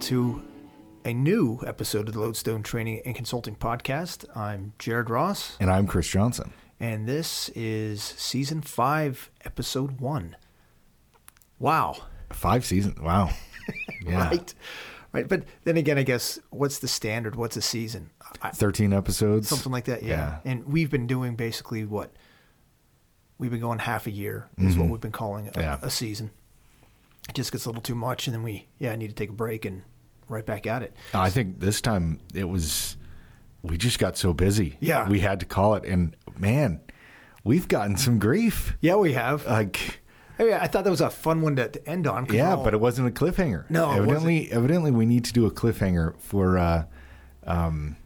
welcome you out to a new episode of the Lodestone Training and Consulting Podcast. I'm Jared Ross, And I'm Chris Johnson. and this is season five, episode one. Wow. Five seasons. Wow. Yeah. Right. Right. But then again, I guess, what's the standard? What's a season? I, 13 episodes. something like that, yeah. And we've been doing basically what? We've been going half a year, is what we've been calling a, Mm-hmm. Yeah. a season. It just gets a little too much, and then we, yeah, I need to take a break and right back at it. I think this time it was, we just got so busy. Yeah. We had to call it. And man, we've gotten some grief. Yeah, we have. Like, I, mean, I thought that was a fun one to, to end on. yeah, all- but it wasn't a cliffhanger. No, Evidently, evidently we need to do a cliffhanger for uh, um,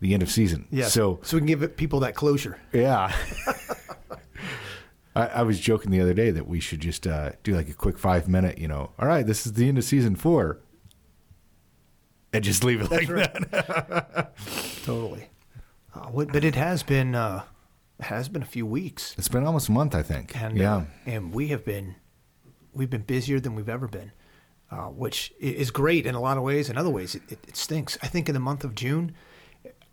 the end of season. yeah, So, so we can give people that closure. yeah. I, I was joking the other day that we should just uh, do like a quick five minute, you know, all right, this is the end of season four. And just leave it like that. Totally. Uh, but it has been, uh, it has been a few weeks, It's been almost a month, I think. and yeah. uh, and we have been, we've been busier than we've ever been, uh, which is great in a lot of ways. In other ways, it, it, it stinks. I think in the month of June,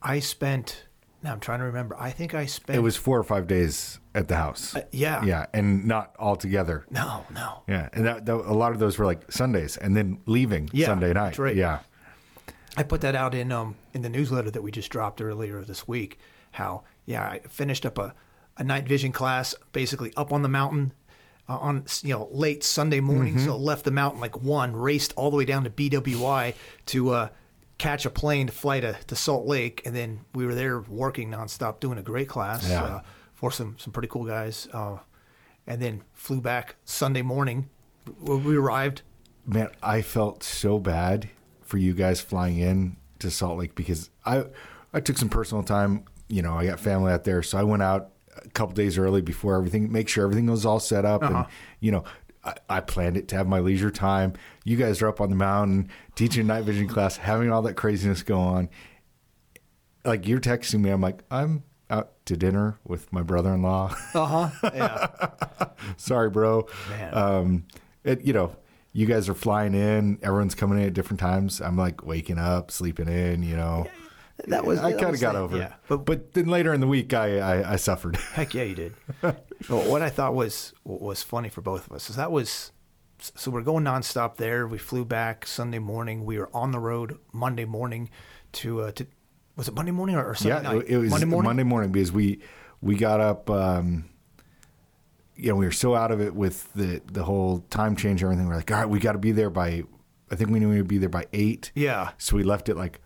I spent. Now I'm trying to remember. I think I spent. it was four or five days at the house. Uh, yeah. Yeah. And not all together. no, no. Yeah. And that, that, a lot of those were like Sundays and then leaving Yeah, Sunday night. that's right. Yeah. I put that out in um in the newsletter that we just dropped earlier this week. How yeah, I finished up a, a night vision class basically up on the mountain uh, on you know late Sunday morning. Mm-hmm. So left the mountain like one, raced all the way down to BWI to uh, catch a plane to fly to, to Salt Lake, and then we were there working nonstop, doing a great class Yeah. uh, for some some pretty cool guys. Uh, and then flew back Sunday morning. We we arrived. Man, I felt so bad for you guys flying in to Salt Lake because I I took some personal time. You know, I got family out there, so I went out a couple days early before everything, make sure everything was all set up, Uh-huh. and you know. I, I planned it to have my leisure time. You guys are up on the mountain teaching a night vision class, having all that craziness go on. Like you're texting me, I'm like, I'm out to dinner with my brother-in-law. Uh huh. Yeah. Sorry, bro. Man. Um, it, you know, you guys are flying in. Everyone's coming in at different times. I'm like waking up, sleeping in. You know, That was I kind of got the- over yeah. it. But But but then later in the week, I I, I suffered. Heck yeah, you did. well, what I thought was was funny for both of us is that was so we're going nonstop there. We flew back Sunday morning. We were on the road Monday morning to uh, to was it Monday morning or, or Sunday yeah, night? it was Monday morning. Monday morning because we we got up. Um, you know, we were so out of it with the the whole time change and everything. We're like, all right, we got to be there by. I think we knew we would be there by eight. Yeah. So we left at like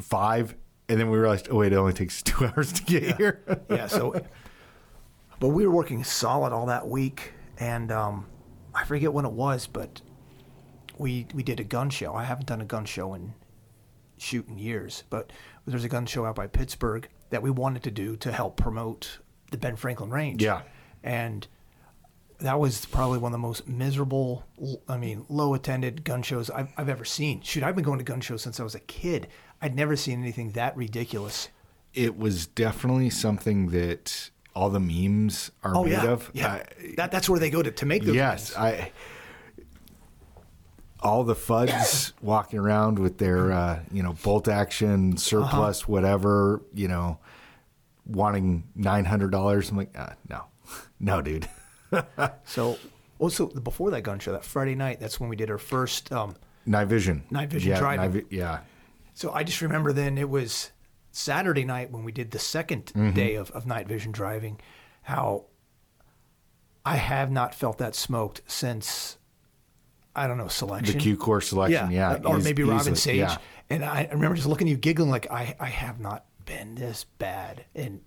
five, and then we realized, oh wait, it only takes two hours to get here. yeah. So, but we were working solid all that week, and um, I forget when it was, but we we did a gun show. I haven't done a gun show in shooting years, but there's a gun show out by Pittsburgh that we wanted to do to help promote the Ben Franklin Range. Yeah. And that was probably one of the most miserable, I mean, low attended gun shows I've, I've ever seen. Shoot, I've been going to gun shows since I was a kid. I'd never seen anything that ridiculous. it was definitely something that all the memes are Oh made yeah, of. yeah. I- that that's where they go to to make those. yes, memes. I. All the fuds walking around with their, uh, you know, bolt action surplus, Uh-huh. whatever, you know, wanting nine hundred dollars. I'm like, uh, no, no, dude. So, also before that gun show, that Friday night, that's when we did our first. Um, Night vision, Night vision yeah, driving. vi- yeah, so I just remember then it was Saturday night when we did the 2nd Mm-hmm. day of, of night vision driving. How I have not felt that smoked since I don't know selection the. Q course selection, yeah, or eas- maybe Robin Sage. yeah. And I, I remember just looking at you giggling like I I have not been this bad and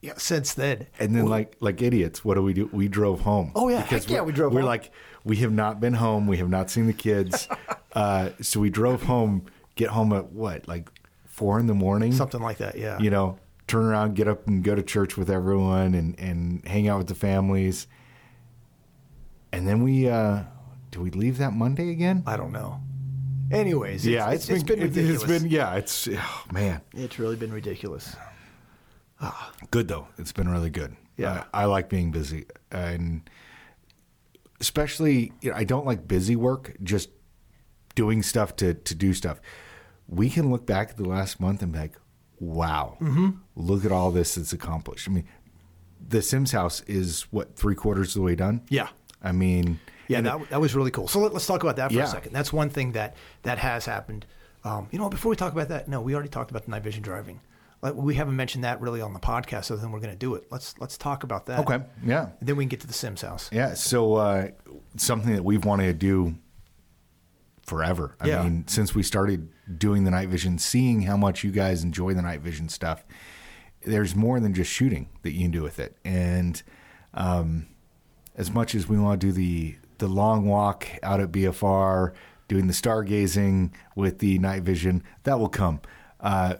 yeah since then. And then, like like idiots, what do we do? We drove home. Oh, yeah. Heck yeah, we drove We're home. like, we have not been home. We have not seen the kids. uh, so we drove home. Get home at what, like four in the morning? Something like that, yeah. You know, turn around, get up, and go to church with everyone, and and hang out with the families. And then we, uh, do we leave that Monday again? I don't know. Anyways, yeah, it's, it's been it- ridiculous. It's been yeah, it's oh, man, It's really been ridiculous. Good though. It's been really good. Yeah. I, I like being busy, and especially you know, I don't like busy work. Just doing stuff to to do stuff. We can look back at the last month and be like, wow, Mm-hmm. look at all this that's accomplished. I mean, the Sims house is what three quarters of the way done. Yeah. I mean, Yeah, that, that was really cool. So let, us talk about that for Yeah. a second. That's one thing that that has happened. Um, you know, before we talk about that, no, we already talked about the night vision driving. Like, we haven't mentioned that really on the podcast, so then we're going to do it. Let's let's talk about that. Okay, yeah. And then we can get to the Sims house. Yeah, so uh, something that we've wanted to do forever. I Yeah. mean, since we started doing the night vision, seeing how much you guys enjoy the night vision stuff, there's more than just shooting that you can do with it. And um, as much as we want to do the the long walk out at BFR, doing the stargazing with the night vision, that will come. Uh,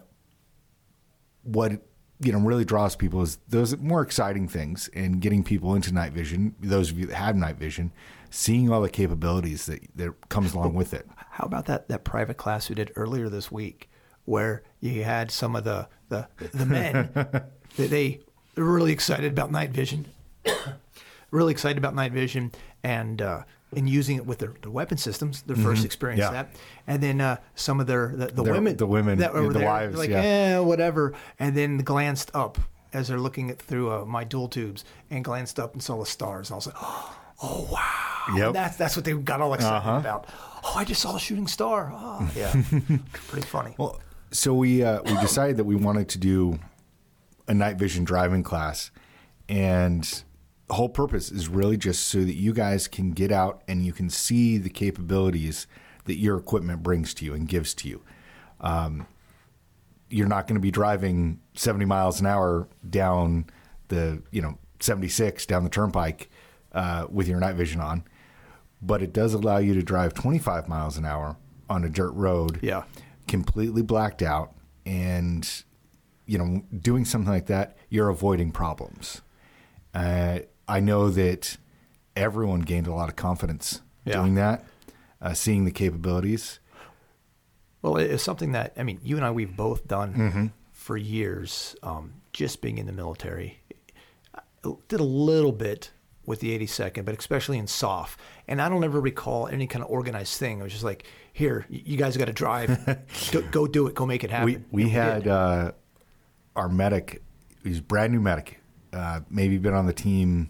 what you know really draws people is those more exciting things and getting people into night vision. Those of you that have night vision, seeing all the capabilities that that comes along with it. How about that that private class we did earlier this week, where you had some of the the, the men they, they were really excited about night vision, really excited about night vision, and uh, and using it with their, their weapon systems, their first experience Mm-hmm. Yeah. that, and then uh, some of their the, the Their- women, the women, that were yeah, the there, wives, like yeah. eh, whatever, and then glanced up as they're looking at through uh, my dual tubes and glanced up and saw the stars, and I was like, oh wow, Yep. that's that's what they got all excited Uh-huh. about. Oh, I just saw a shooting star. Oh, yeah, pretty funny. Well, so we uh, we decided that we wanted to do a night vision driving class, and whole purpose is really just so that you guys can get out and you can see the capabilities that your equipment brings to you and gives to you. Um, you're not going to be driving 70 miles an hour down the you know 76 down the turnpike uh, with your night vision on, but it does allow you to drive 25 miles an hour on a dirt road Yeah. completely blacked out and you know doing something like that you're avoiding problems uh, i know that everyone gained a lot of confidence Yeah. doing that uh, seeing the capabilities Well, it's something that I mean, you and I we've both done Mm-hmm. for years. Um, just being in the military, I did a little bit with the 82nd, but especially in SOF. And I don't ever recall any kind of organized thing. It was just like, here, you guys got to drive, go, go do it, go make it happen. we we And had uh, our medic he's brand new medic uh, maybe been on the team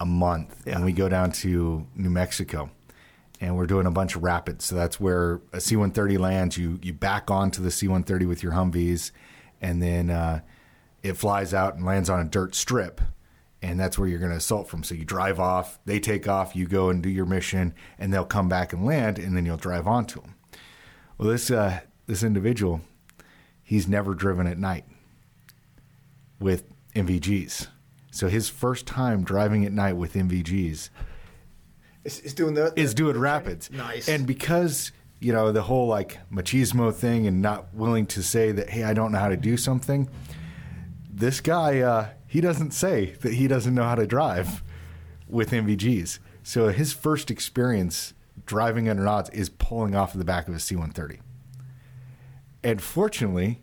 a month Yeah. and we go down to new mexico and we're doing a bunch of rapids. So that's where a c-130 lands. You you back onto the c-130 with your humvees and then uh, it flies out and lands on a dirt strip and that's where you're going to assault from. So you drive off they take off you go and do your mission and they'll come back and land and then you'll drive onto them well this uh, this individual he's never driven at night with NVGs. So his first time driving at night with NVGs is, it's doing the is doing rapids. Nice. And because, you know, the whole like machismo thing and not willing to say that, hey, I don't know how to do something, this guy, uh, he doesn't say that he doesn't know how to drive with NVGs. So his first experience driving under NODs is pulling off of the back of a C 130. And fortunately,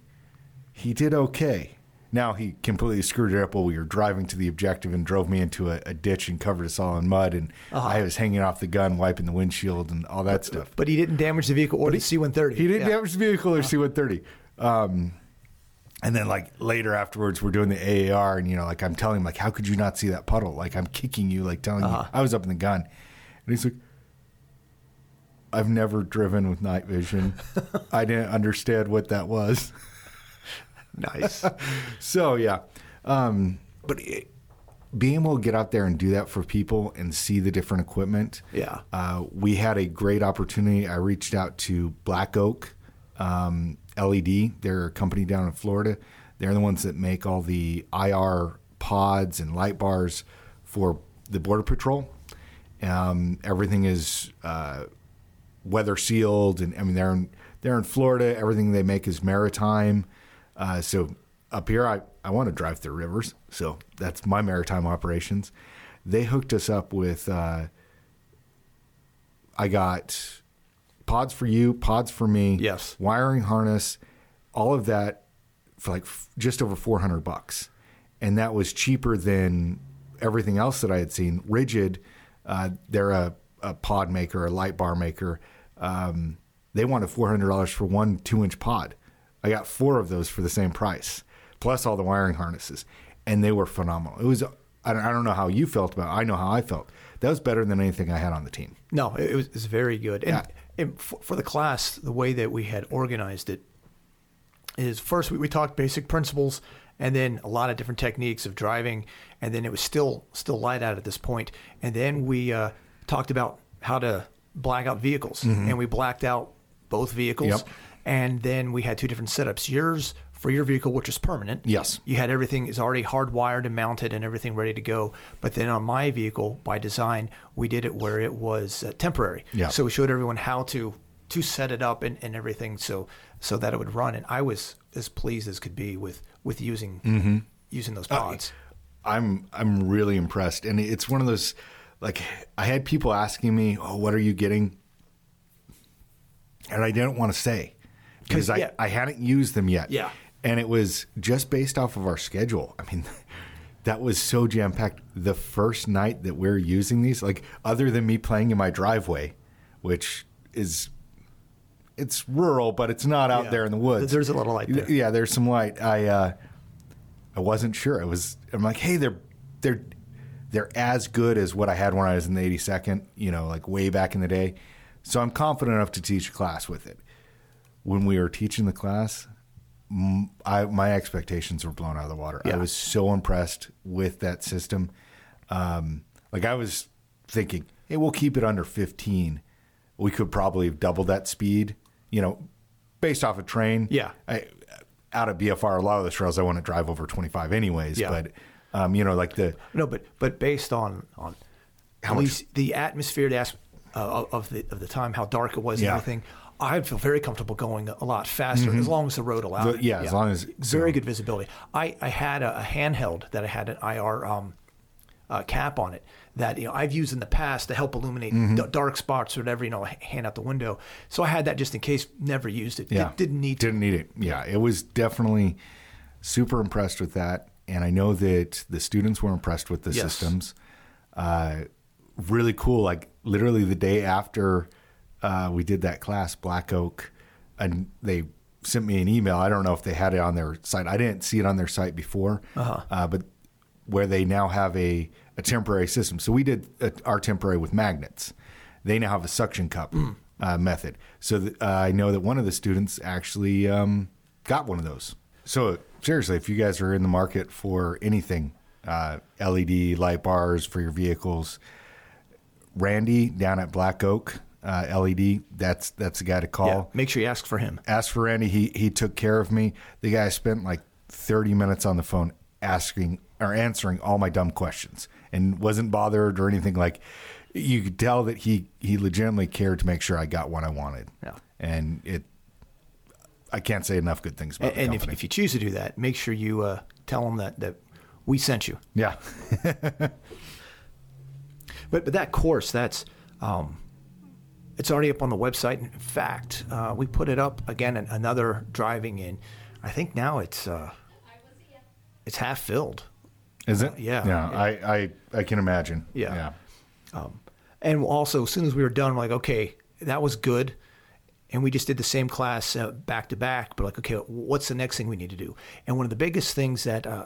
he did okay. Now he completely screwed it up while we were driving to the objective and drove me into a, a ditch and covered us all in mud. And uh-huh. I was hanging off the gun, wiping the windshield and all that stuff. but he didn't damage the vehicle or the C-130. He didn't Yeah. damage the vehicle or uh-huh. C-130. Um, and then like later afterwards, we're doing the AAR, and you know, like I'm telling him, like, how could you not see that puddle? Like I'm kicking you, like telling you, uh-huh. I was up in the gun, and he's like, I've never driven with night vision. I didn't understand what that was. Nice. So yeah, um, but it, being able to get out there and do that for people and see the different equipment. Yeah. uh, we had a great opportunity. I reached out to Black Oak um, LED. They're a company down in Florida. They're the ones that make all the IR pods and light bars for the Border Patrol. Um, everything is uh, weather sealed, and I mean they're in, they're in Florida. Everything they make is maritime. Uh, so up here, I, I want to drive through rivers, so that's my maritime operations. They hooked us up with. Uh, I got pods for you, pods for me. Yes. wiring harness, all of that for like f- just over four hundred bucks, and that was cheaper than everything else that I had seen. Rigid, uh, they're a, a pod maker, a light bar maker. um, they wanted four hundred dollars for one two inch pod. I got four of those for the same price, plus all the wiring harnesses, and they were phenomenal. It was I don't, I don't know how you felt about. it. I know how I felt. That was better than anything I had on the team. No, it was, it was very good. And, Yeah. and for, for the class, the way that we had organized it is first we, we talked basic principles and then a lot of different techniques of driving and then it was still still light out at this point and then we uh, talked about how to black out vehicles and we blacked out both vehicles Mm-hmm. Yep. And then we had two different setups yours for your vehicle which is permanent Yes. you had everything is already hardwired and mounted and everything ready to go. But then on my vehicle, by design, we did it where it was uh, temporary. Yeah. So we showed everyone how to to set it up and, and everything so so that it would run. And I was as pleased as could be with with using Mm-hmm. using those Uh, pods. I'm I'm really impressed, and it's one of those like I had people asking me, "Oh, what are you getting?" And I didn't want to say because I, yeah. I hadn't used them yet. Yeah. and it was just based off of our schedule. I mean, that was so jam packed. The first night that we're using these, like other than me playing in my driveway, which is it's rural, but it's not out Yeah. there in the woods. There's a little light there. Yeah, there's some light. I uh, I wasn't sure. I was. I'm like, hey, they're they're they're as good as what I had when I was in the 82nd. You know, like way back in the day. So I'm confident enough to teach a class with it. When we were teaching the class, I, my expectations were blown out of the water. I was so impressed with that system. Um, like I was thinking, hey, we'll keep it under 15. We could probably have doubled that speed. You know, based off a train. Yeah. I, out of BFR, a lot of the trails I want to drive over 25 anyways. Yeah. But um, you know, like the No, but but based on on How much- the atmosphere, the uh, of the of the time, how dark it was, Yeah. and everything. I feel very comfortable going a lot faster as long as the road allowed. The- it. yeah, as long as- very so- good visibility. I I had a, a handheld that I had an IR um, uh, cap on it that you know I've used in the past to help illuminate Mm-hmm. d- dark spots or whatever you know hand out the window. So I had that just in case. Never used it. Yeah. Did, didn't need to. Didn't need it. Yeah, it was definitely super impressed with that, and I know that the students were impressed with the Yes. systems. Uh, really cool. Like literally the day after uh, we did that class, Black Oak, and they sent me an email. I don't know if they had it on their site. I didn't see it on their site before, uh but where they now have a, a temporary system. So we did uh our temporary with magnets. They now have a suction cup uh, method. So th- uh, I know that one of the students actually um, got one of those. So seriously, if you guys are in the market for anything, uh, LED light bars for your vehicles, Randy down at Black Oak uh, LED, that's that's the guy to call Yeah, make sure you ask for him. Ask for Randy. He he took care of me. The guy spent like thirty minutes on the phone asking or answering all my dumb questions and wasn't bothered or anything. Like you could tell that he he legitimately cared to make sure I got what I wanted. Yeah. And it, I can't say enough good things about and if, if you choose to do that, make sure you uh, tell them that that we sent you. yeah, But but that course, that's um, it's already up on the website. In fact, uh, we put it up again. an- Another driving in. I think now it's uh, it's half filled. is it? yeah. yeah. I I I can imagine. Yeah. yeah. And also, as soon as we were done, we're like, okay, that was good. And we just did the same class uh, back to back. But like, okay, what's the next thing we need to do? And one of the biggest things that uh,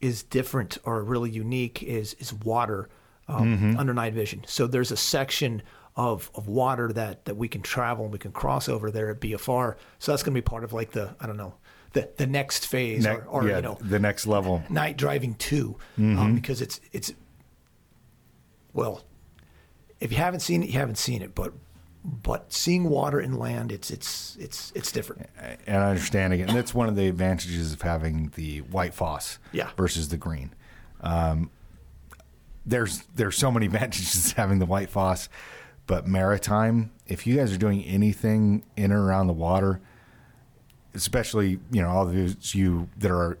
is different or really unique is is water um, under night vision. So there's a section of, of water that, that we can travel and we can cross over there at BFR. So that's going to be part of like the I don't know the the next phase Ne- or, or yeah, you know the next level. night driving too, Mm-hmm. um, because it's it's well, if you haven't seen it, you haven't seen it, but but seeing water and land, it's it's it's it's different. and understanding it. And that's one of the advantages of having the white phos Yeah. versus the green. Um, there's there's so many advantages having the white phos, but maritime. If you guys are doing anything in or around the water, especially you know all those you that are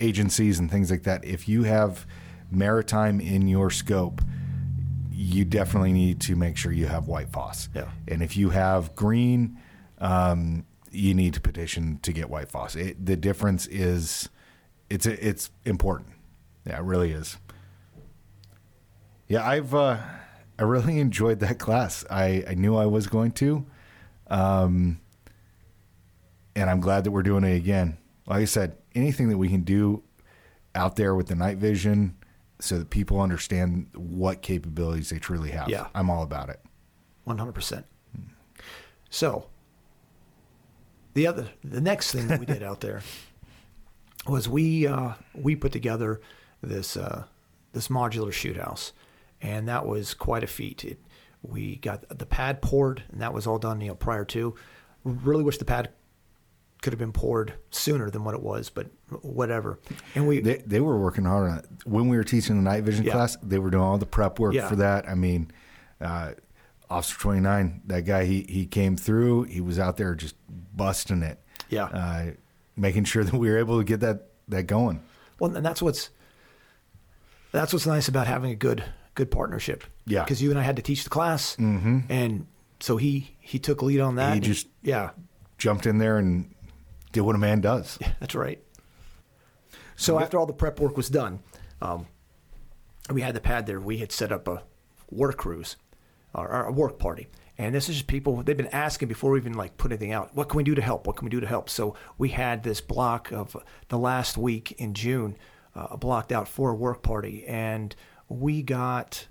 agencies and things like that, if you have maritime in your scope, you definitely need to make sure you have white phos. Yeah. And if you have green, um, you need to petition to get white phos. It, the difference is, it's it's important. Yeah, it really is. Yeah, I've uh, I really enjoyed that class. I, I knew I was going to. Um, and I'm glad that we're doing it again. Like I said, anything that we can do out there with the night vision so that people understand what capabilities they truly have. Yeah. I'm all about it. One hundred percent. So the other, the next thing that we did out there was we uh, we put together this uh, this modular shoot house, and that was quite a feat. It, we got the pad poured, and that was all done you know prior to. Really wish the pad could have been poured sooner than what it was, but whatever. And we They, they were working hard on it. When we were teaching the night vision Yeah. class, they were doing all the prep work Yeah. for that. I mean, uh, Officer 29, that guy, he, he came through. He was out there just busting it. Yeah. Uh, making sure that we were able to get that, that going. Well, and that's what's that's what's nice about having a good good partnership. Yeah. because you and I had to teach the class, mm-hmm. and so he he took lead on that. He and just- yeah, Jumped in there and did what a man does. that's right. So after all the prep work was done, um, we had the pad there. We had set up a work cruise or, or a work party. And this is just people they've been asking before we even like put anything out. What can we do to help? What can we do to help? So we had this block of the last week in June, uh, blocked out for a work party, and we got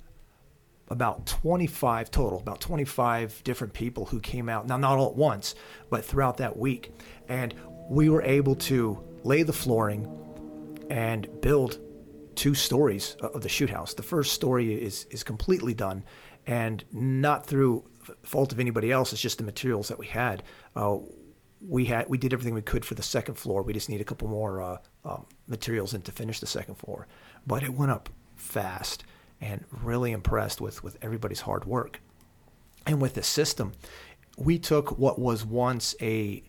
about 25 total, about 25 different people who came out. Now, not all at once, but throughout that week. And we were able to lay the flooring and build two stories of the shoot house. The first story is, is completely done and not through fault of anybody else. It's just the materials that we had. Uh, we had we did everything we could for the second floor. We just need a couple more uh, um, materials in to finish the second floor, but it went up fast and really impressed with with everybody's hard work. And with the system, we took what was once a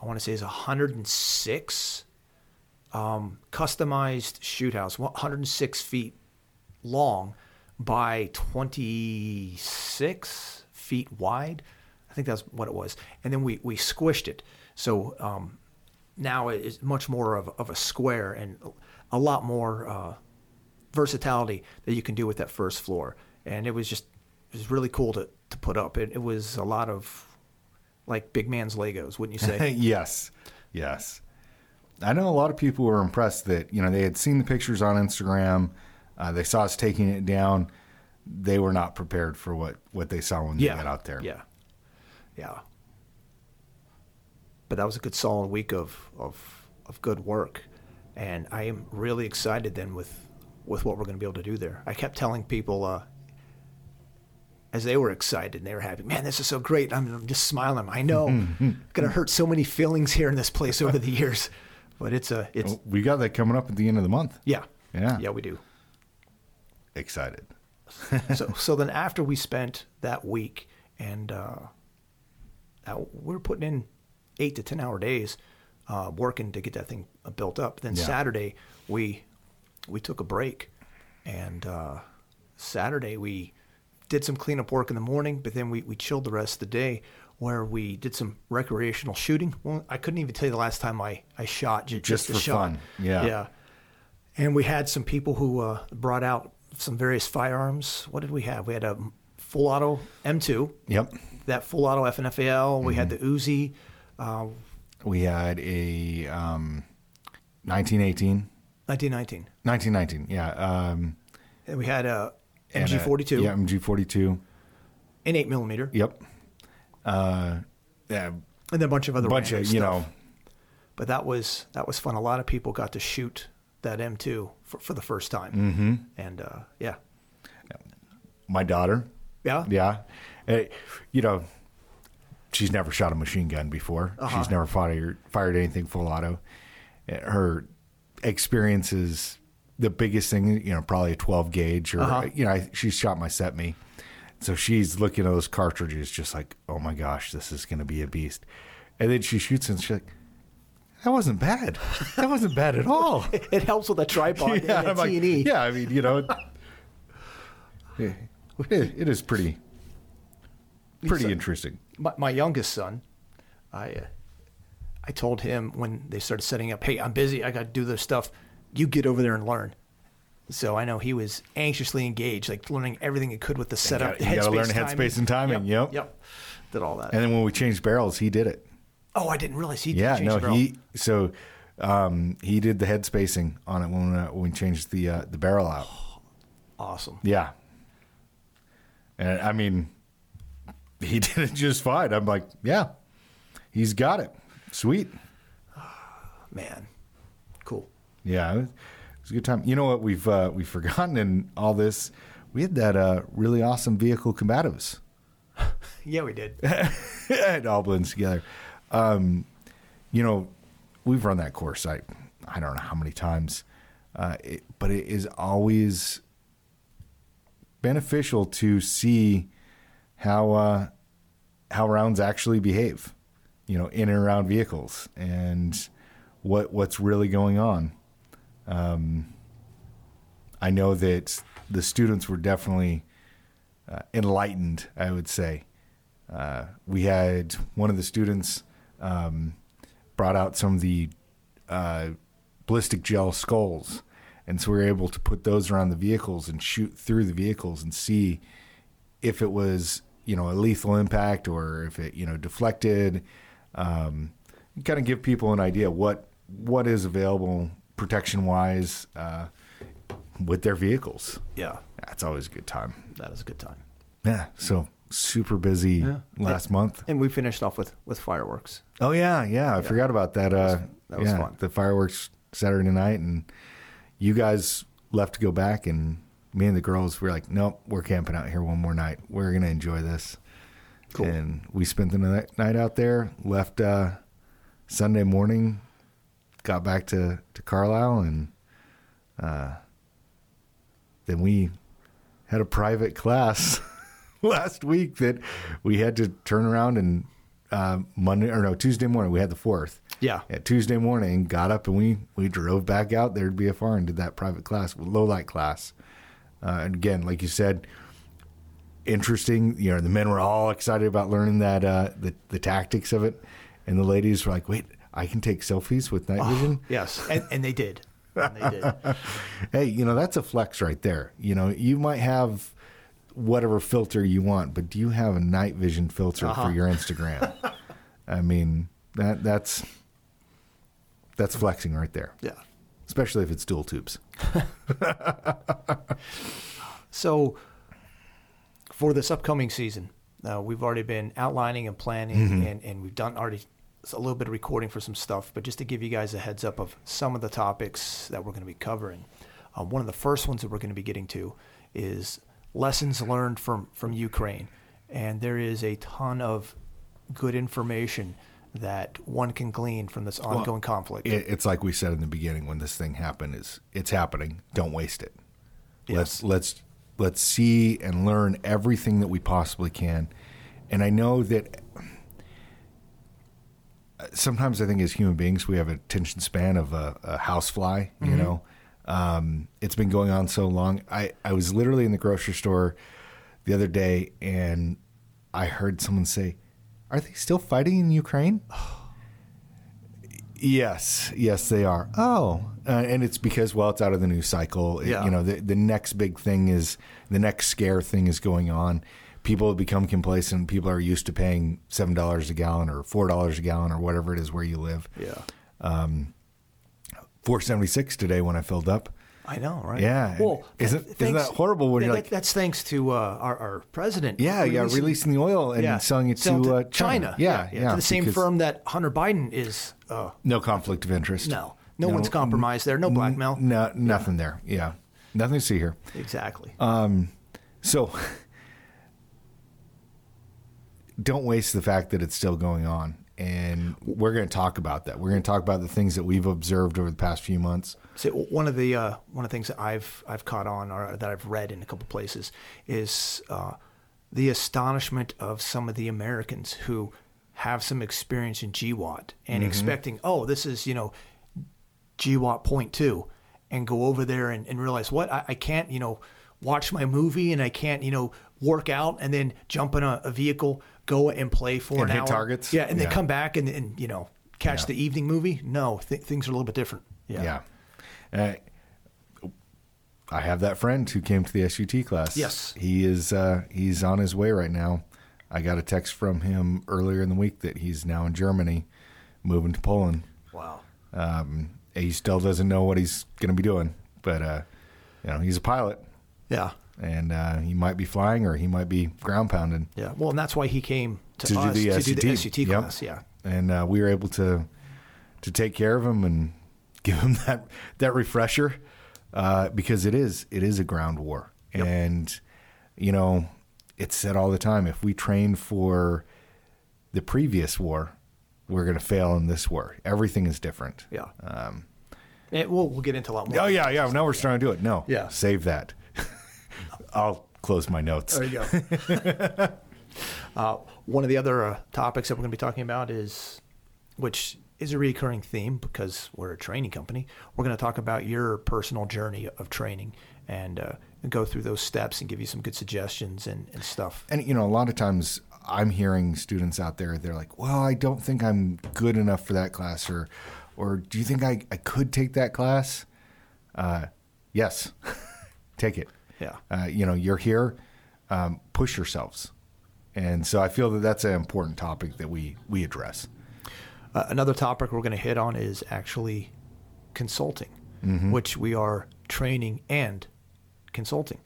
I want to say is 106 um, customized shoot house, 106 feet long by 26 feet wide. I think that's what it was. And then we, we squished it. So um, now it is much more of, of a square and a lot more uh, versatility that you can do with that first floor. And it was just, it was really cool to, to put up. It, it was a lot of like big man's Legos, wouldn't you say? yes. Yes. I know a lot of people were impressed that, you know, they had seen the pictures on Instagram. Uh, they saw us taking it down. They were not prepared for what, what they saw when they got out there. Yeah. Yeah. But that was a good solid week of, of, of good work. And I am really excited then with, with what we're going to be able to do there. I kept telling people, uh, as they were excited and they were happy, man, this is so great. I'm, I'm just smiling. I know, going to hurt so many feelings here in this place over the years, but it's a, it's, Well, We got that coming up at the end of the month. yeah, Yeah. yeah, we do. Excited. so so then after we spent that week and uh, we're putting in eight to ten hour days uh, working to get that thing built up. Then Yeah. Saturday we we took a break and uh, Saturday we did some cleanup work in the morning, but then we, we chilled the rest of the day where we did some recreational shooting. Well, I couldn't even tell you the last time I, I shot ju- Just just, a for shot. fun. Yeah. Yeah. And we had some people who uh, brought out some various firearms. What did we have? We had a full auto M2, Yep. that full auto FN FAL. We had the Uzi. Uh, We had a um, 1918, 1919. 1919, yeah. Um, And we had a and a- MG42 yeah, MG42. and 8 millimeter, Yep. Uh, yeah, and then a bunch of other bunch of, you stuff. know, But that was that was fun. A lot of people got to shoot that M2 for, for the first time. Mm. Mm-hmm. And uh, yeah, my daughter. yeah, Yeah. Uh, you know, she's never shot a machine gun before. Uh-huh. She's never fired, fired anything full auto. Uh, Her experience is the biggest thing, you know, probably a 12 gauge or, Uh-huh. you know, I, she's shot my set me. So she's looking at those cartridges just like, oh my gosh, this is going to be a beast. And then she shoots and she's like, that wasn't bad. That wasn't bad at all. It helps with a tripod yeah, and a like, T&E. yeah, I mean, you know, it, it is pretty, pretty So- interesting. my, my youngest son, I uh, I told him when they started setting up, hey, I'm busy, I got to do this stuff. You get over there and learn. So I know he was anxiously engaged, like learning everything he could with the setup. you gotta learn headspace and timing, yep. Yep. Did all that. And then when we changed barrels, he did it. oh, I didn't realize he did Yeah, no, he so um, he did the head spacing on it when uh, when we changed the uh, the barrel out. Awesome. Yeah, and I mean, he did it just fine. I'm like, yeah, he's got it. Sweet. Man. Cool. Yeah, it was, a good time. You know what we've uh, we've forgotten in all this? We had that uh, really awesome vehicle combatives. Yeah, we did. it all blends together. Um, you know, we've run that course. I I don't know how many times, uh, it, but it is always beneficial to see how uh, how rounds actually behave. You know, in and around vehicles and what what's really going on. Um, I know that the students were definitely uh, enlightened. I would say uh, we had one of the students um, brought out some of the uh, ballistic gel skulls, and so we were able to put those around the vehicles and shoot through the vehicles and see if it was you know a lethal impact or if it you know deflected. Um, kind of give people an idea what what is available protection wise uh, with their vehicles. Yeah. That's always a good time. That is a good time. Yeah. So super busy Yeah. last month. And we finished off with, with fireworks. Oh yeah, yeah. I forgot about that. Uh, that was yeah, fun. The fireworks Saturday night, and you guys left to go back, and me and the girls were like, "Nope, we're camping out here one more night. We're gonna enjoy this." Cool. And we spent the night, night out there. Left uh, Sunday morning, got back to to Carlisle, and uh, then we had a private class last week that we had to turn around and uh, Monday or no Tuesday morning we had the fourth. Yeah. At Tuesday morning, got up and we we drove back out there to BFR and did that private class, low light class. Uh, and again, like you said, interesting. You know, the men were all excited about learning that uh, the the tactics of it, and the ladies were like, "Wait, I can take selfies with night vision." Yes. And, and they did. And they did. hey, you know, that's a flex right there. You know, you might have whatever filter you want, but do you have a night vision filter Uh-huh. for your Instagram? I mean, that that's that's flexing right there. Yeah. Especially if it's dual tubes. So, for this upcoming season, uh, we've already been outlining and planning, and, and we've done already a little bit of recording for some stuff. But just to give you guys a heads up of some of the topics that we're going to be covering, uh, one of the first ones that we're going to be getting to is lessons learned from from Ukraine, and there is a ton of good information that one can glean from this ongoing conflict. It, it's like we said in the beginning when this thing happened is it's happening. Don't waste it. Yes. let's let's see and learn everything that we possibly can. And I know that sometimes I think as human beings we have a attention span of a, a housefly. You know, um, it's been going on so long. I I was literally in the grocery store the other day and I heard someone say, "Are they still fighting in Ukraine?" Yes, yes, they are. Oh, uh, and it's because well, it's out of the news cycle. It- Yeah. You know, the the next big thing is the next scare thing is going on. People have become complacent. People are used to paying seven dollars a gallon or four dollars a gallon or whatever it is where you live. yeah, Four seventy six today when I filled up. I know, right? Yeah. Well, Isn't- isn't that horrible when that- you're like- that's thanks to uh, our, our president. Yeah, yeah, releasing the oil and yeah, selling it to, uh, China. Yeah, yeah, to the same firm that Hunter Biden is. Uh, No conflict of interest. no, no, one's compromised there. No blackmail. No, nothing there. Yeah, nothing to see here. Exactly. So don't waste the fact that it's still going on. And we're going to talk about that. We're going to talk about the things that we've observed over the past few months. So one of the uh, one of the things that I've I've caught on or that I've read in a couple places is uh, the astonishment of some of the Americans who have some experience in GWOT and expecting, oh, this is you know GWOT point two, and go over there and, and realize what I, I can't you know watch my movie and I can't you know work out and then jump in a, a vehicle, go and play for And an hit hour, targets? yeah, and then Yeah. come back and, and you know catch Yeah. the evening movie. No, th- things are a little bit different. Yeah. Uh, I have that friend who came to the SUT class. Yes. he is. Uh, he's on his way right now. I got a text from him earlier in the week that he's now in Germany, moving to Poland. Wow. Um, he still doesn't know what he's going to be doing, but uh, you know he's a pilot, Yeah. And uh, he might be flying or he might be ground pounding Yeah. Well, and that's why he came to, to us do the to SUT, do the SUT Yep. class. Yeah. and uh, we were able to to take care of him and give him that that refresher uh, because it is it is a ground war, Yep. and you know it's said all the time if we train for the previous war, we're going to fail in this war. Everything is different. Yeah. Um, And we'll we'll get into a lot more. oh yeah, yeah. Now we're starting to do it. No, Yeah. save that. I'll close my notes. There you go. uh, one of the other uh, topics that we're going to be talking about is, which is a recurring theme because we're a training company. We're going to talk about your personal journey of training and, uh, and go through those steps and give you some good suggestions and, and stuff. And you know, a lot of times I'm hearing students out there, they're like, "Well, I don't think I'm good enough for that class," or, "Or do you think I, I could take that class?" Uh, yes, take it. Yeah. Uh, you know, you're here. Um, push yourselves, and so I feel that that's an important topic that we we address. Uh, another topic we're going to hit on is actually consulting, which we are training and consulting.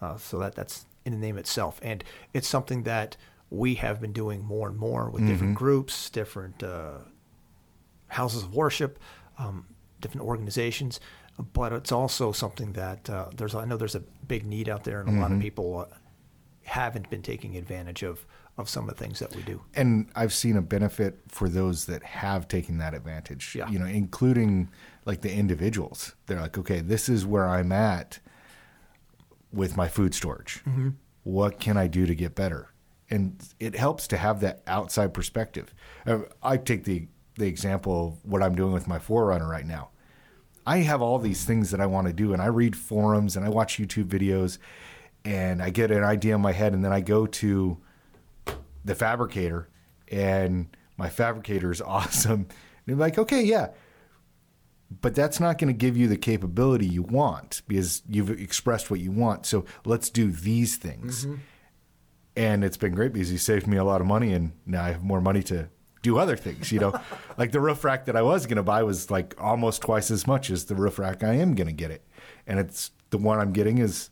Uh, so that that's in the name itself, and it's something that we have been doing more and more with different groups, different uh, houses of worship, um, different organizations. But it's also something that uh, there's I know there's a big need out there, and a lot of people uh, haven't been taking advantage of of some of the things that we do. and I've seen a benefit for those that have taken that advantage. Yeah. You know, including like the individuals. They're like, okay, this is where I'm at with my food storage. What can I do to get better? And it helps to have that outside perspective. Uh, I take the the example of what I'm doing with my Forerunner right now. I have all these things that I want to do, and I read forums and I watch YouTube videos, and I get an idea in my head, and then I go to the fabricator, and my fabricator is awesome. And they're like, okay, yeah, but that's not going to give you the capability you want because you've expressed what you want. So let's do these things. Mm-hmm. And it's been great because he saved me a lot of money, and now I have more money to do other things. You know, like the roof rack that I was going to buy was like almost twice as much as the roof rack I am going to get it, and it's the one I'm getting is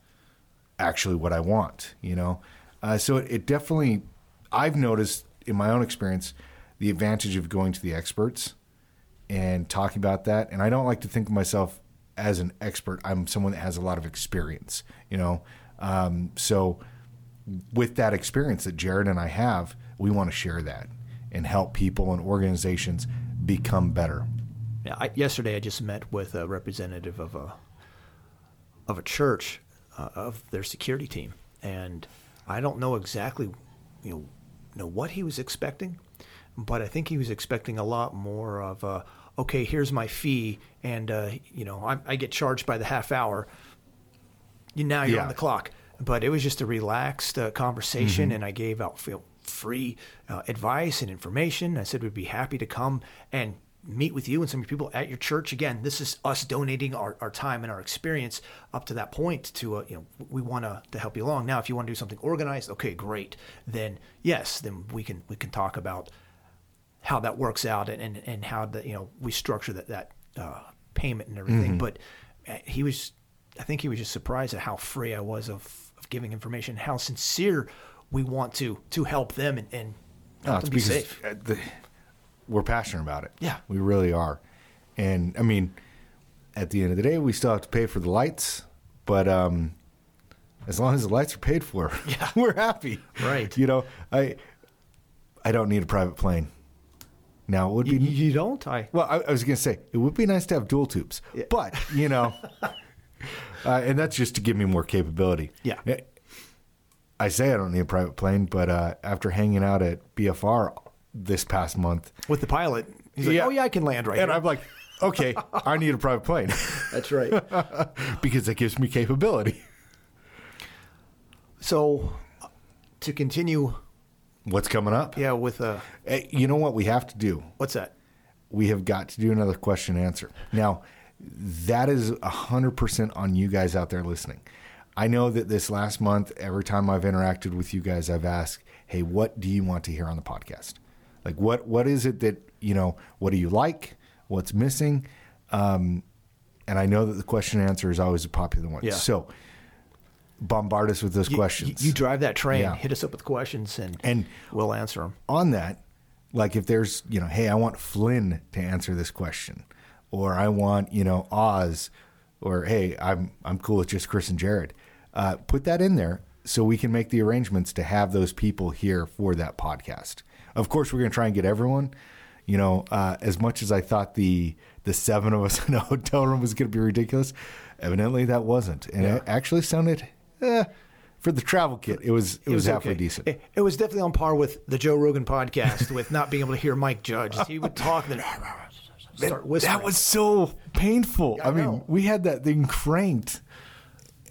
actually what I want, you know? Uh, so it, it definitely, I've noticed in my own experience the advantage of going to the experts and talking about that. And I don't like to think of myself as an expert. I'm someone that has a lot of experience, you know? Um, so with that experience that Jared and I have, we want to share that and help people and organizations become better. Yeah, I, yesterday I just met with a representative of a of a church uh, of their security team, and I don't know exactly, you know, know what he was expecting, but I think he was expecting a lot more of, uh, okay, here's my fee, and uh, you know, I, I get charged by the half hour. You now you're Yeah. on the clock, but it was just a relaxed uh, conversation, and I gave out feel free uh, advice and information. I said we'd be happy to come and meet with you and some of your people at your church. Again, this is us donating our, our time and our experience up to that point to, uh, you know, we want to, to help you along. Now, if you want to do something organized, okay, great. Then yes, then we can, we can talk about how that works out and, and, and how the, you know, we structure that, that uh, payment and everything. But uh, he was, I think he was just surprised at how free I was of, of giving information, how sincere we want to, to help them and, and No, help it's them be because safe. uh, the, we're passionate about it. Yeah. we really are. And I mean, at the end of the day, we still have to pay for the lights, but um, as long as the lights are paid for, Yeah. we're happy. Right. You know, I I don't need a private plane. Now it would be You, you don't? I well. I, I was going to say it would be nice to have dual tubes, Yeah. but you know, uh, and that's just to give me more capability. Yeah. I say I don't need a private plane, but uh, after hanging out at BFR this past month, with the pilot. He's like, Yeah. oh yeah, I can land right here. and here. I'm like, okay, I need a private plane That's right. because it gives me capability. so, uh, to continue, What's coming up? yeah, with uh, Hey, you know what we have to do? what's that? We have got to do another question and answer. Now, that is 100% on you guys out there listening. I know that this last month, every time I've interacted with you guys, I've asked, hey, what do you want to hear on the podcast? Like, what what is it that, you know, what do you like? What's missing? Um, and I know that the question and answer is always a popular one. Yeah. So bombard us with those You- questions. You, you drive that train, Yeah. hit us up with questions, and And- we'll answer them. on that, like if there's, you know, hey, I want Flynn to answer this question, or I want, you know, Oz, or hey, I'm I'm cool with just Chris and Jared. Uh, put that in there so we can make the arrangements to have those people here for that podcast. Of course, we're going to try and get everyone. You know, uh, as much as I thought the the seven of us in a hotel room was going to be ridiculous, evidently that wasn't, and it actually sounded. Eh, for the travel kit, it was it, was, halfway okay. decent. It, it was definitely on par with the Joe Rogan podcast, with not being able to hear Mike Judge. He would talk and then start whispering. That was so painful. I, I mean, we had that thing cranked.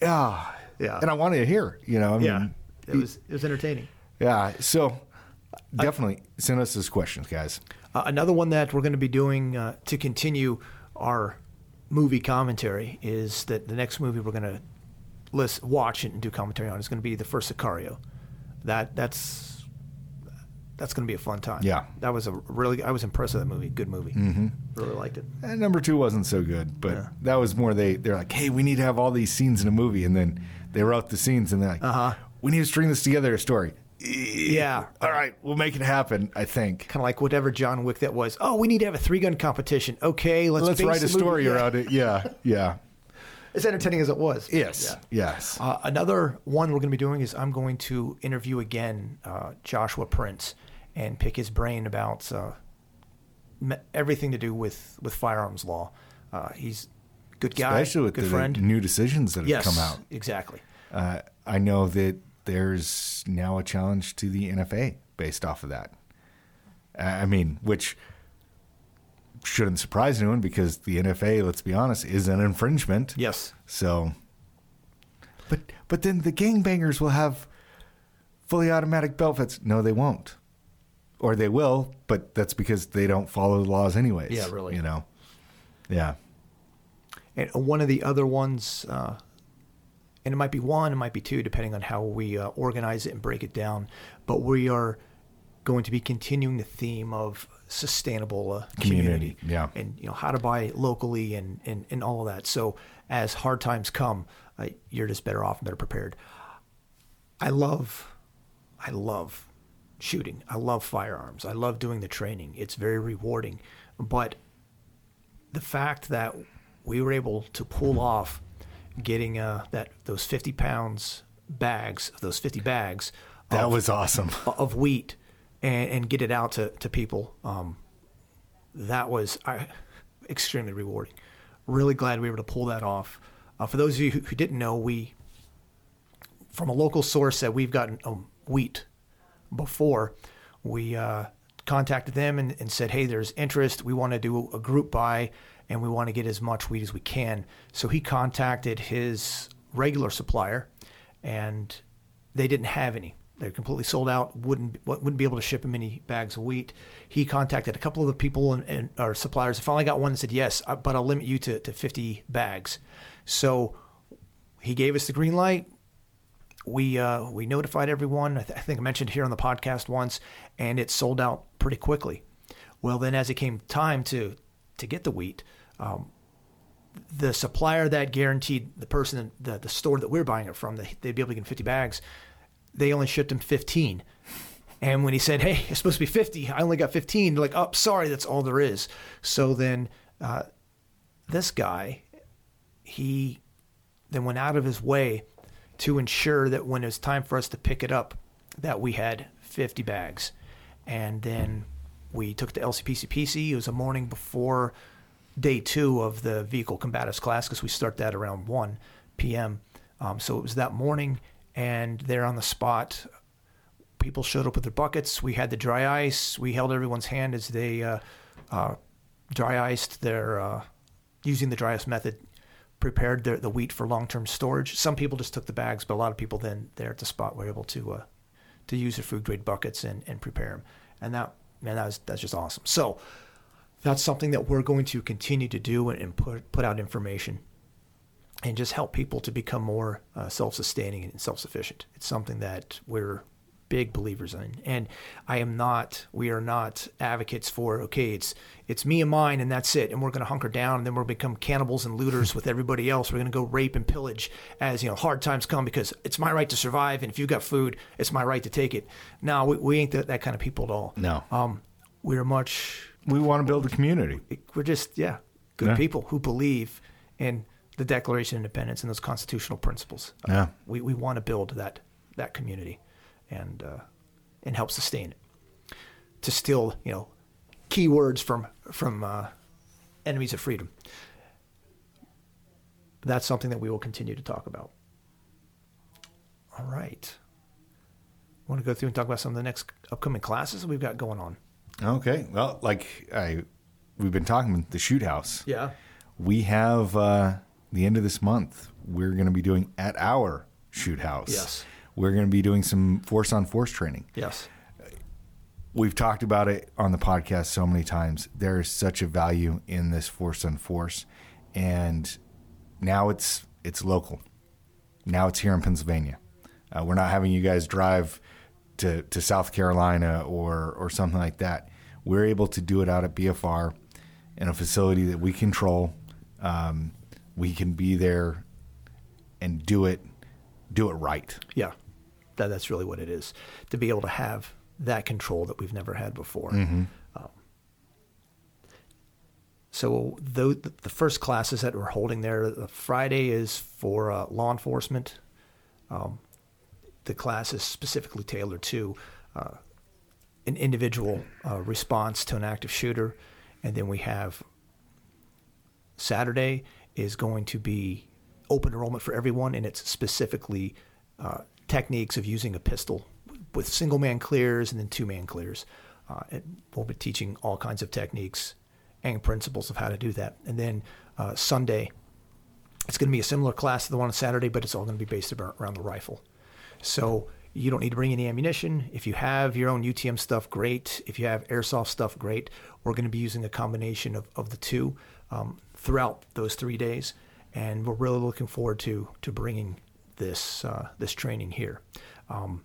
Yeah. Yeah. And I wanted to hear, you know, I mean, yeah. It was it was entertaining. yeah. So definitely send us those questions, guys. Uh, another one that we're going to be doing uh, to continue our movie commentary is that the next movie we're going to list, watch it and do commentary on is going to be the first Sicario. That that's that's going to be a fun time. Yeah. that was a really I was impressed with that movie. Good movie. Mm-hmm. Really liked it. And number two wasn't so good, but Yeah. that was more they, they're like, hey, we need to have all these scenes in a movie. And then they wrote the scenes and they're like, Uh-huh. we need to string this together a story. Yeah. All right, we'll make it happen, I think. Kind of like whatever John Wick that was. Oh, we need to have a three gun competition. Okay, let's Let's write a story movie- around it. Yeah, yeah. As entertaining as it was. Yes, Yeah. yes. Uh, another one we're going to be doing is I'm going to interview again uh, Joshua Prince and pick his brain about uh, everything to do with, with firearms law. Uh, he's good guy, Especially with good the friend. new decisions that have yes, come out. exactly. Uh, I know that there's now a challenge to the NFA based off of that. I mean, which shouldn't surprise anyone because the NFA, let's be honest, is an infringement. Yes. So, but but then the gangbangers will have fully automatic belt feds. No, they won't, or they will, but that's because they don't follow the laws anyways. Yeah, really. You know. Yeah. And one of the other ones, uh, and it might be one, it might be two, depending on how we uh, organize it and break it down. But we are going to be continuing the theme of sustainable uh, Community, community, yeah. and you know how to buy locally and and, and all of that. So as hard times come, uh, you're just better off and better prepared. I love, I love shooting. I love firearms. I love doing the training. It's very rewarding, but the fact that we were able to pull off getting uh, that those 50 pounds bags, those 50 bags That of, was awesome. of wheat and, and get it out to, to people, um, that was extremely rewarding. Really glad we were able to pull that off. Uh, for those of you who, who didn't know, we, from a local source that we've gotten um, wheat before, we uh, contacted them and, and said, hey, there's interest. We want to do a group buy and we want to get as much wheat as we can. So he contacted his regular supplier and they didn't have any. They're completely sold out. Wouldn't wouldn't be able to ship him any bags of wheat. He contacted a couple of the people and, and our suppliers. Finally, got one that said yes, but I'll limit you to, to 50 bags. So he gave us the green light we uh, we notified everyone. I, th- I think I mentioned here on the podcast once, and it sold out pretty quickly. Well, then as it came time to to get the wheat, um, the supplier that guaranteed the person the the store that we're buying it from that they'd be able to get 50 bags, they only shipped him 15. And when he said, "Hey, it's supposed to be 50," I only got 15. They're like, "Oh, sorry, that's all there is." So then, uh, this guy, he then went out of his way to ensure that when it was time for us to pick it up, that we had 50 bags. And then we took the LCPCPC. It was a morning before day two of the vehicle combatives class because we start that around 1 p.m. Um, so it was that morning, and there on the spot, people showed up with their buckets. We had the dry ice. We held everyone's hand as they uh, uh, dry iced their, uh, using the dry ice method, prepared their, the wheat for long-term storage. Some people just took the bags, but a lot of people then there at the spot were able to uh, to use their food grade buckets and, and prepare them. And that man, that was that's just awesome. So that's something that we're going to continue to do and, put put out information and just help people to become more uh, self-sustaining and self-sufficient. It's something that we're big believers in, and I am not. We are not advocates for okay, it's it's me and mine, and that's it, and we're going to hunker down, and then we'll become cannibals and looters with everybody else. We're going to go rape and pillage as you know hard times come because it's my right to survive, and if you've got food, it's my right to take it. No, we, we ain't that, that kind of people at all. No. um, we're much We want to build a community. we're just yeah good Yeah. people who believe in the Declaration of Independence and those constitutional principles. Uh, Yeah. we we want to build that that community and uh, and help sustain it. To steal you know key words from from uh, enemies of freedom. That's something that we will continue to talk about. All right. Want to go through and talk about some of the next upcoming classes we've got going on? Okay. Well, like I, we've been talking about the shoot house. Yeah. We have uh, the end of this month. We're going to be doing at our shoot house. Yes. We're going to be doing some force on force training. Yes. We've talked about it on the podcast so many times. There is such a value in this force on force, and now it's it's local. Now it's here in Pennsylvania. Uh, we're not having you guys drive to, to South Carolina or or something like that. We're able to do it out at BFR in a facility that we control. Um, we can be there and do it do it right. Yeah, that, that's really what it is. To be able to have that control that we've never had before. Um, so though the, the first classes that we're holding there, the Friday is for uh, law enforcement. Um, the class is specifically tailored to uh, an individual uh, response to an active shooter, and then we have Saturday is going to be open enrollment for everyone, and it's specifically uh, techniques of using a pistol with single man clears and then two man clears. Uh, we'll be teaching all kinds of techniques and principles of how to do that. And then uh, Sunday, it's going to be a similar class to the one on Saturday, but it's all going to be based around the rifle. So you don't need to bring any ammunition. If you have your own UTM stuff, great. If you have airsoft stuff, great. We're going to be using a combination of, of the two um, throughout those three days, and we're really looking forward to to bringing this uh, this training here. Um,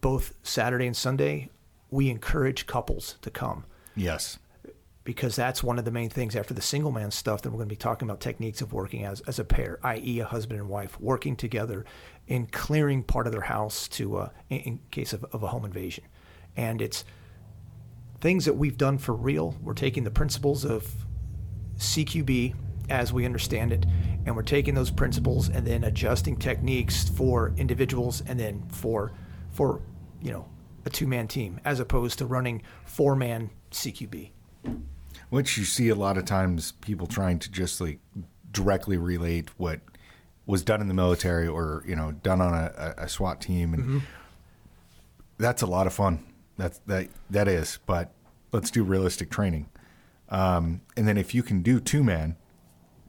both Saturday and Sunday, we encourage couples to come Yes. Because that's one of the main things after the single man stuff that we're going to be talking about techniques of working as, as a pair, i.e., a husband and wife working together in clearing part of their house to uh, in, in case of, of a home invasion. And it's things that we've done for real. We're taking the principles of CQB as we understand it, and we're taking those principles and then adjusting techniques for individuals and then for for you know a two man team as opposed to running four man CQB. Which you see a lot of times people trying to just like directly relate what was done in the military or you know done on a, a SWAT team, and that's a lot of fun. That's that that is. But let's do realistic training, um, and then if you can do two man,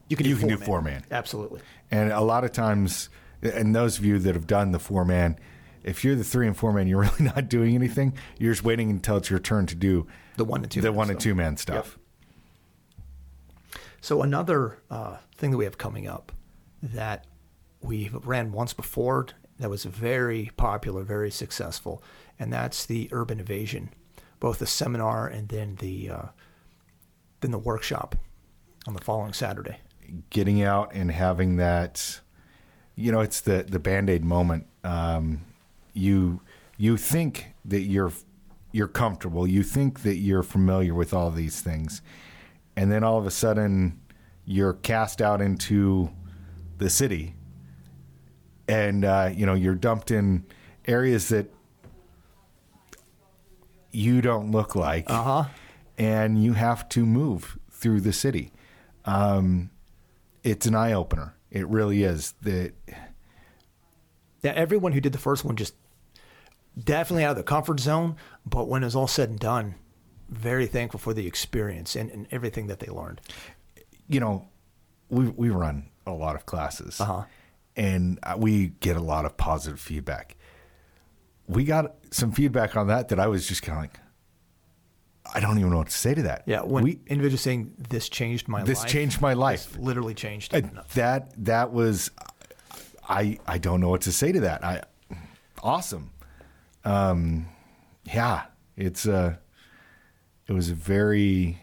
You can You do can do four-man. four-man. Absolutely. and a lot of times, and those of you that have done the four man, if you're the three and four man, you're really not doing anything. You're just waiting until it's your turn to do The one and two the man one and two man stuff. So another uh, thing that we have coming up that we ran once before that was very popular, very successful, and that's the urban evasion, both the seminar and then the uh, then the workshop on the following Saturday. getting out and having that you know it's the the band-aid moment. Um, you you think that you're you're comfortable. You think that you're familiar with all these things and then all of a sudden you're cast out into the city and uh, you know you're dumped in areas that you don't look like Uh-huh. and you have to move through the city um, it's an eye opener. It really is. That Yeah, everyone who did the first one just definitely out of the comfort zone, but when it was all said and done, very thankful for the experience and, and everything that they learned. you know, we we run a lot of classes, Uh-huh. and we get a lot of positive feedback. We got some feedback on that that I was just kind of like, I don't even know what to say to that. Yeah, when we individuals saying this changed my life this life. changed my life. literally changed. It. that that was I I don't know what to say to that. I awesome. Um yeah, it's uh it was very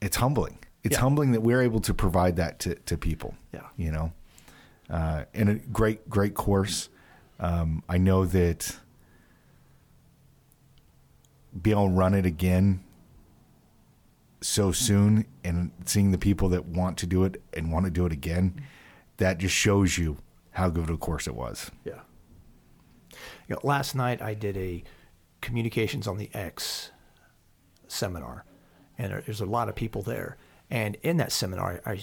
it's humbling. It's Yeah. humbling that we're able to provide that to, to people. Yeah. You know. Uh and a great great course. Um I know that being able to run it again so soon and seeing the people that want to do it and want to do it again, that just shows you how good of a course it was. Yeah. You know, last night I did a communications on the X seminar, and there's a lot of people there. And in that seminar, I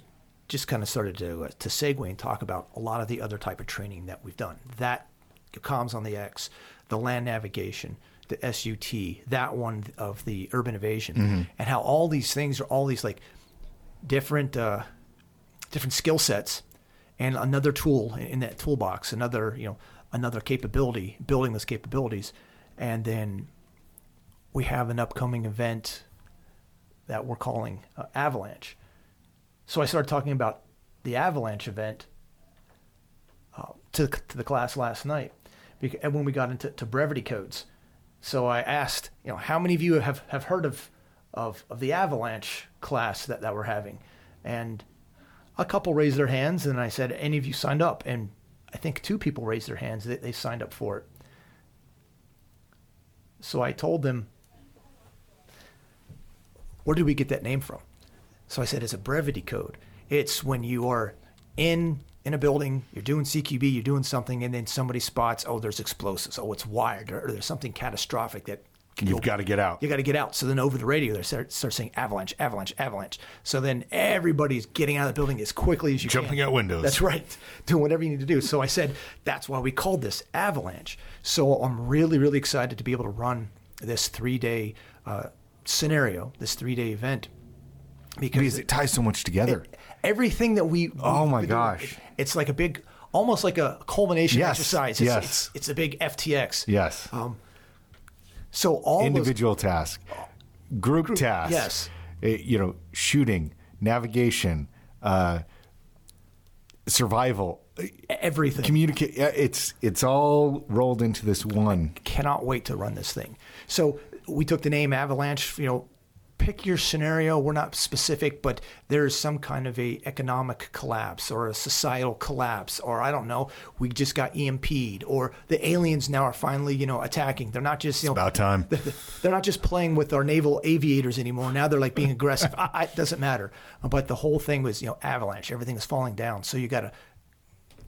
just kind of started to uh, to segue and talk about a lot of the other type of training that we've done. That comms on the X, the land navigation, the SUT, that one of the urban evasion, and how all these things are all these like different uh, different skill sets and another tool in that toolbox, another you know another capability, building those capabilities, and then we have an upcoming event that we're calling uh, Avalanche. So I started talking about the Avalanche event uh, to, to the class last night because, and when we got into to brevity codes. So I asked, you know, how many of you have, have heard of, of, of the Avalanche class that, that we're having? And a couple raised their hands, and I said, any of you signed up? And I think two people raised their hands. They, they signed up for it. So I told them, where did we get that name from? So I said, it's a brevity code. It's when you are in in a building, you're doing CQB, you're doing something, and then somebody spots, oh, there's explosives, oh, it's wired, or, there's something catastrophic that You've got to get out. you got to get out. So then over the radio, they start, start saying avalanche, avalanche, avalanche. So then everybody's getting out of the building as quickly as you Jumping can. Jumping out windows. That's right. Doing whatever you need to do. So I said, that's why we called this avalanche. So I'm really, really excited to be able to run this three day uh, scenario, this three day event. Because, Because it ties so much together. everything that we. Oh my we do, gosh. it- it's like a big, almost like a culmination Yes, exercise. It's, yes. It's, it's a big FTX. yes. Um, So all those Individual task, group, task. yes. eh, you know, shooting, navigation, uh, survival, everything. communicate. It's it's all rolled into this one. cannot wait to run this thing. So we took the name Avalanche. You know, pick your scenario. We're not specific, but there's some kind of a economic collapse or a societal collapse, or I don't know. We just got EMP'd, or the aliens now are finally you know attacking. They're not just you know About time. they're not just playing with our naval aviators anymore. Now they're like being aggressive. I, I, it doesn't matter. But the whole thing was, you know, avalanche. Everything is falling down. So you gotta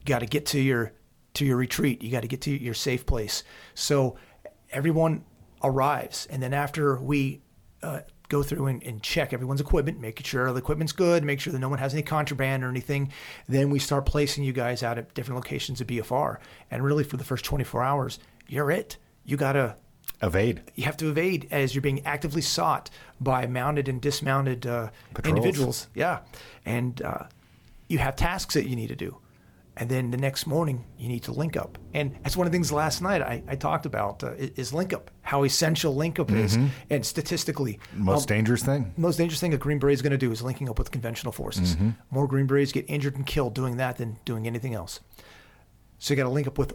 got to get to your to your retreat. You got to get to your safe place. So everyone arrives, and then after we uh, go through and, and check everyone's equipment, making sure the equipment's good, make sure that no one has any contraband or anything, then we start placing you guys out at different locations of BFR. And really, for the first 24 hours, you're it. You got to Evade. you have to evade as you're being actively sought by mounted and dismounted uh, individuals. Yeah, and uh, you have tasks that you need to do, and then the next morning you need to link up. And that's one of the things last night I, I talked about uh, is link up, how essential link up is, and statistically, Most um, dangerous thing. most dangerous thing a Green Beret is going to do is linking up with conventional forces. More Green Berets get injured and killed doing that than doing anything else. So you got to link up with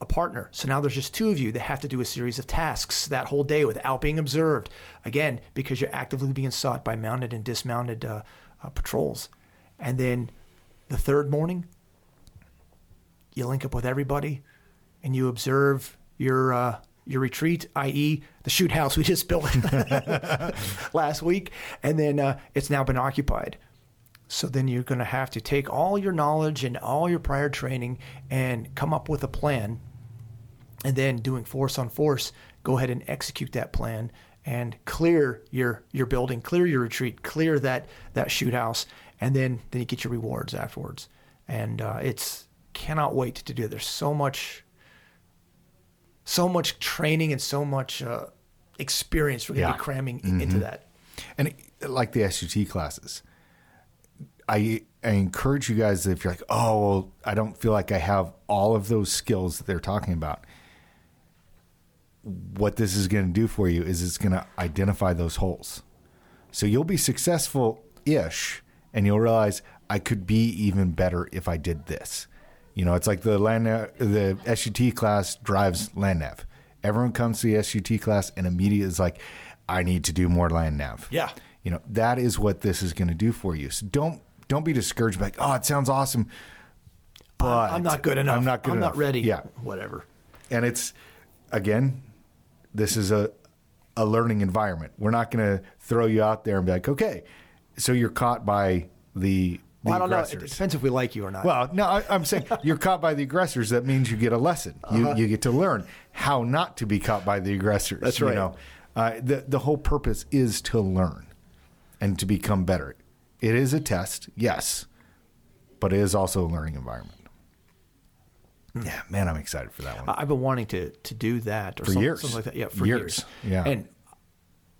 a partner. So now there's just two of you that have to do a series of tasks that whole day without being observed. Again, because you're actively being sought by mounted and dismounted uh, uh, patrols. And then the third morning, you link up with everybody, and you observe your uh, your retreat, i.e., the shoot house we just built last week, and then uh, it's now been occupied. So then you're going to have to take all your knowledge and all your prior training and come up with a plan. And then doing force on force, go ahead and execute that plan and clear your your building, clear your retreat, clear that that shoot house, and then then you get your rewards afterwards. And uh, it's cannot wait to do. it. There's so much, so much training and so much uh, experience we're going to Yeah. be cramming into that. And it- like the SUT classes, I, I encourage you guys if you're like, oh, well, I don't feel like I have all of those skills that they're talking about. what this is going to do for you is it's going to identify those holes. So you'll be successful ish, and you'll realize I could be even better if I did this. You know, it's like the land the SUT class drives land nav. Everyone comes to the SUT class and immediately is like, I need to do more land nav. Yeah. You know, that is what this is going to do for you. So don't don't be discouraged by like, oh, it sounds awesome. But I'm not good enough. I'm not good I'm enough. not ready. Yeah. Whatever. And it's again, this is a a learning environment. We're not going to throw you out there and be like, okay, so you're caught by the the Well, I don't know. It depends if we like you or not. Well, no, I, I'm saying you're caught by the aggressors. That means you get a lesson. You Uh-huh. you get to learn how not to be caught by the aggressors. That's right. you know? uh, the the whole purpose is to learn and to become better. It is a test, yes, but it is also a learning environment. Yeah, man, I'm excited for that one. I've been wanting to to do that or For years. something like that. Yeah, for Years. years. Yeah. and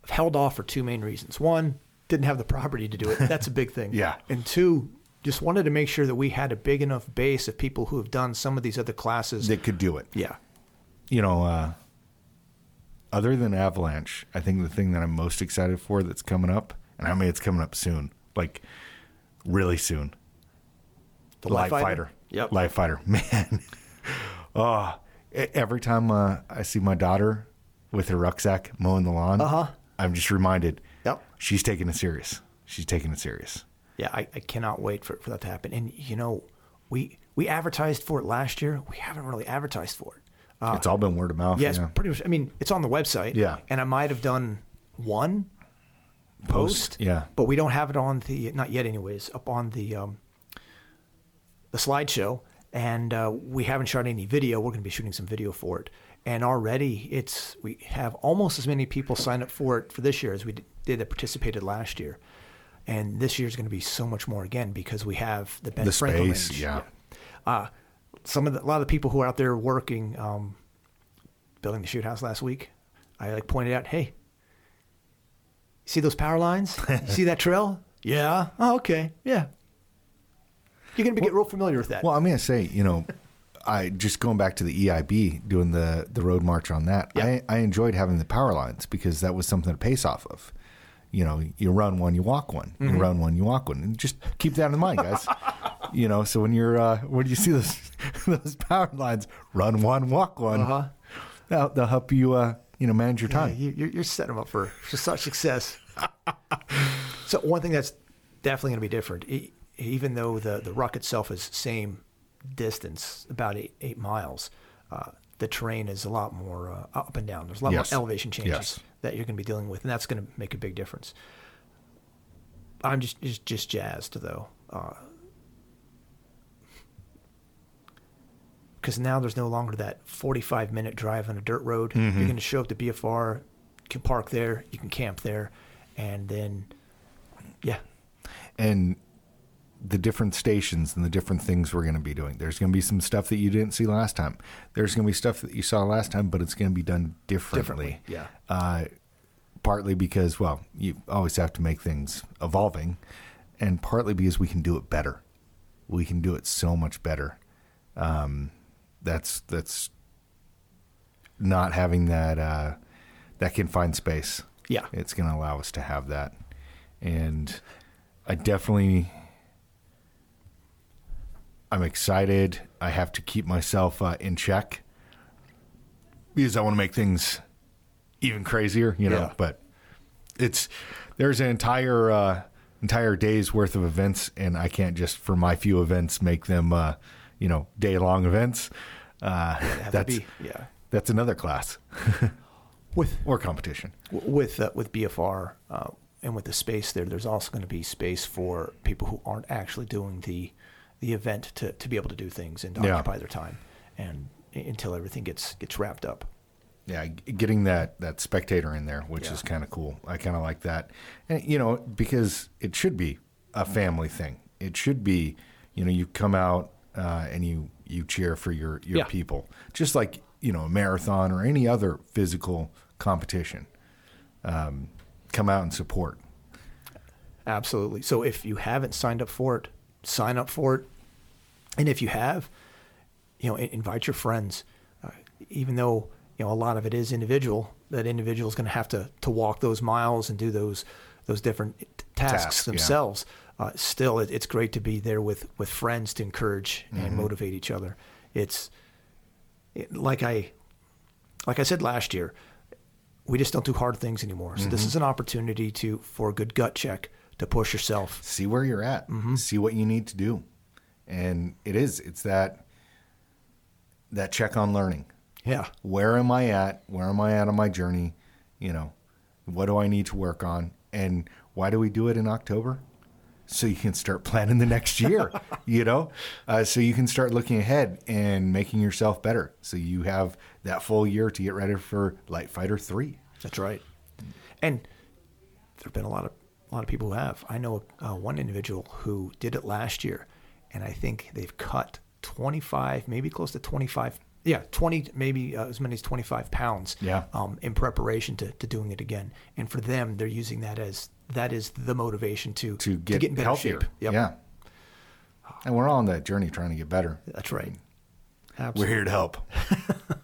I've held off for two main reasons. One, didn't have the property to do it. That's a big thing. Yeah. And two, just wanted to make sure that we had a big enough base of people who have done some of these other classes. That could do it. yeah. you know, uh, other than Avalanche, I think the thing that I'm most excited for that's coming up, and I mean it's coming up soon, like really soon. The Light Fighter? Yep. Light Fighter, man. oh, every time uh, I see my daughter with her rucksack mowing the lawn, Uh-huh. I'm just reminded. She's taking it serious. She's taking it serious. Yeah, I, I cannot wait for, for that to happen. And you know, we we advertised for it last year. We haven't really advertised for it. Uh, it's all been word of mouth. yes, yeah. pretty much. I mean, it's on the website. Yeah. And I might have done one post. yeah. But we don't have it on the not yet, anyways. Up on the um, the slideshow, and uh, we haven't shot any video. We're going to be shooting some video for it, and already it's we have almost as many people sign up for it for this year as we d- did that participated last year. And this year is going to be so much more again because we have the Ben The Franklin space, range. yeah. Uh, some of the, a lot of the people who are out there working, um, building the shoot house last week, I like pointed out, hey, see those power lines? You see that trail? Yeah. Oh, okay. Yeah. You're gonna be get real familiar with that. Well, I'm going to say, you know, I just going back to the EIB doing the the road march on that. Yeah. I I enjoyed having the power lines because that was something to pace off of. You know, you run one, you walk one. Mm-hmm. You run one, you walk one, and just keep that in mind, guys. you know, so when you're uh, when you see those those power lines, run one, walk one. Uh-huh. They'll, they'll help you, uh, you know, manage your time. you, you're, you're setting them up for, for such success. so one thing that's definitely going to be different, e- even though the, the ruck itself is same distance, about eight, eight miles, uh, the terrain is a lot more uh, up and down. There's a lot Yes. more elevation changes Yes. that you're going to be dealing with, and that's going to make a big difference. I'm just just, just jazzed though, because now there's no longer that 45 minute drive on a dirt road. You're going to show up to BFR, you can park there, you can camp there, and then, yeah, and the different stations and the different things we're going to be doing. There's going to be some stuff that you didn't see last time. There's going to be stuff that you saw last time, but it's going to be done differently. Differently, yeah. Uh, partly because, well, you always have to make things evolving, and partly because we can do it better. We can do it so much better. Um, that's that's not having that uh, that confined space. Yeah. it's going to allow us to have that, and I definitely I'm excited. I have to keep myself uh, in check because I want to make things even crazier, you know. Yeah. But it's there's an entire uh, entire day's worth of events, and I can't just for my few events make them uh, you know day long events. Uh, that's be- yeah. that's another class with or competition. with uh, with BFR uh, and with the space there, there's also going to be space for people who aren't actually doing the the event to, to be able to do things and to Yeah. occupy their time, and until everything gets gets wrapped up. Yeah, getting that that spectator in there, which Yeah. is kind of cool. I kind of like that, and you know, because it should be a family thing. It should be, you know, you come out uh, and you you cheer for your your Yeah. people, just like you know a marathon or any other physical competition. Um, come out and support. Absolutely. So if you haven't signed up for it, sign up for it. And if you have, you know, invite your friends. Uh, even though, you know a lot of it is individual. That individual is going to have to to walk those miles and do those those different tasks Tasks, yeah. themselves. Uh, still, it, it's great to be there with with friends to encourage Mm-hmm. and motivate each other. It's it, like I like I said last year, we just don't do hard things anymore. So Mm-hmm. this is an opportunity to for a good gut check to push yourself. see where you're at, see what you need to do, and it is it's that that check on learning. Yeah. Where am I at? Where am I at on my journey? You know, what do I need to work on? And why do we do it in October? So you can start planning the next year, you know, uh, so you can start looking ahead and making yourself better. So you have that full year to get ready for Light Fighter Three. That's right. And there've been a lot of a lot of people who have. I know uh, one individual who did it last year, and I think they've cut 25, maybe close to 25. Yeah, 20, maybe uh, as many as 25 pounds. Yeah. Um, in preparation to, to doing it again, and for them, they're using that as that is the motivation to to get, in better healthier. shape. Yep. Yeah. And we're all on that journey trying to get better. That's right. We're here to help.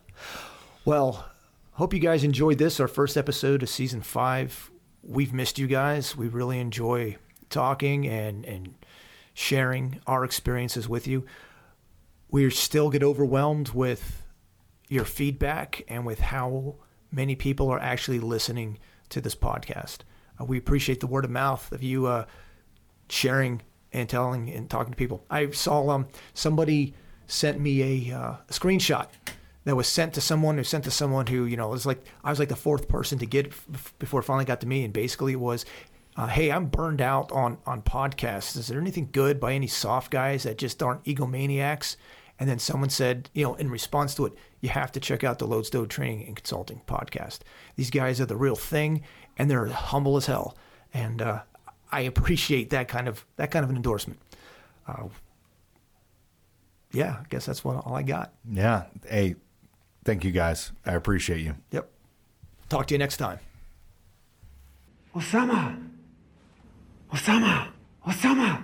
Well, hope you guys enjoyed this, our first episode of season five. We've missed you guys. We really enjoy talking and, and sharing our experiences with you. We still get overwhelmed with your feedback and with how many people are actually listening to this podcast. Uh, we appreciate the word of mouth of you uh, sharing and telling and talking to people. I saw um, somebody sent me a, uh, a screenshot that was sent to someone who sent to someone who you know was like I was like the fourth person to get f- before it finally got to me, and basically it was. Uh, hey, I'm burned out on on podcasts. Is there anything good by any soft guys that just aren't egomaniacs? And then someone said, you know, in response to it, you have to check out the Lodestone Training and Consulting podcast. These guys are the real thing, and they're humble as hell. And uh, I appreciate that kind of that kind of an endorsement. Uh, yeah, I guess that's what all I got. Yeah. Hey, thank you guys. I appreciate you. Yep. Talk to you next time. Osama! Osama! Osama!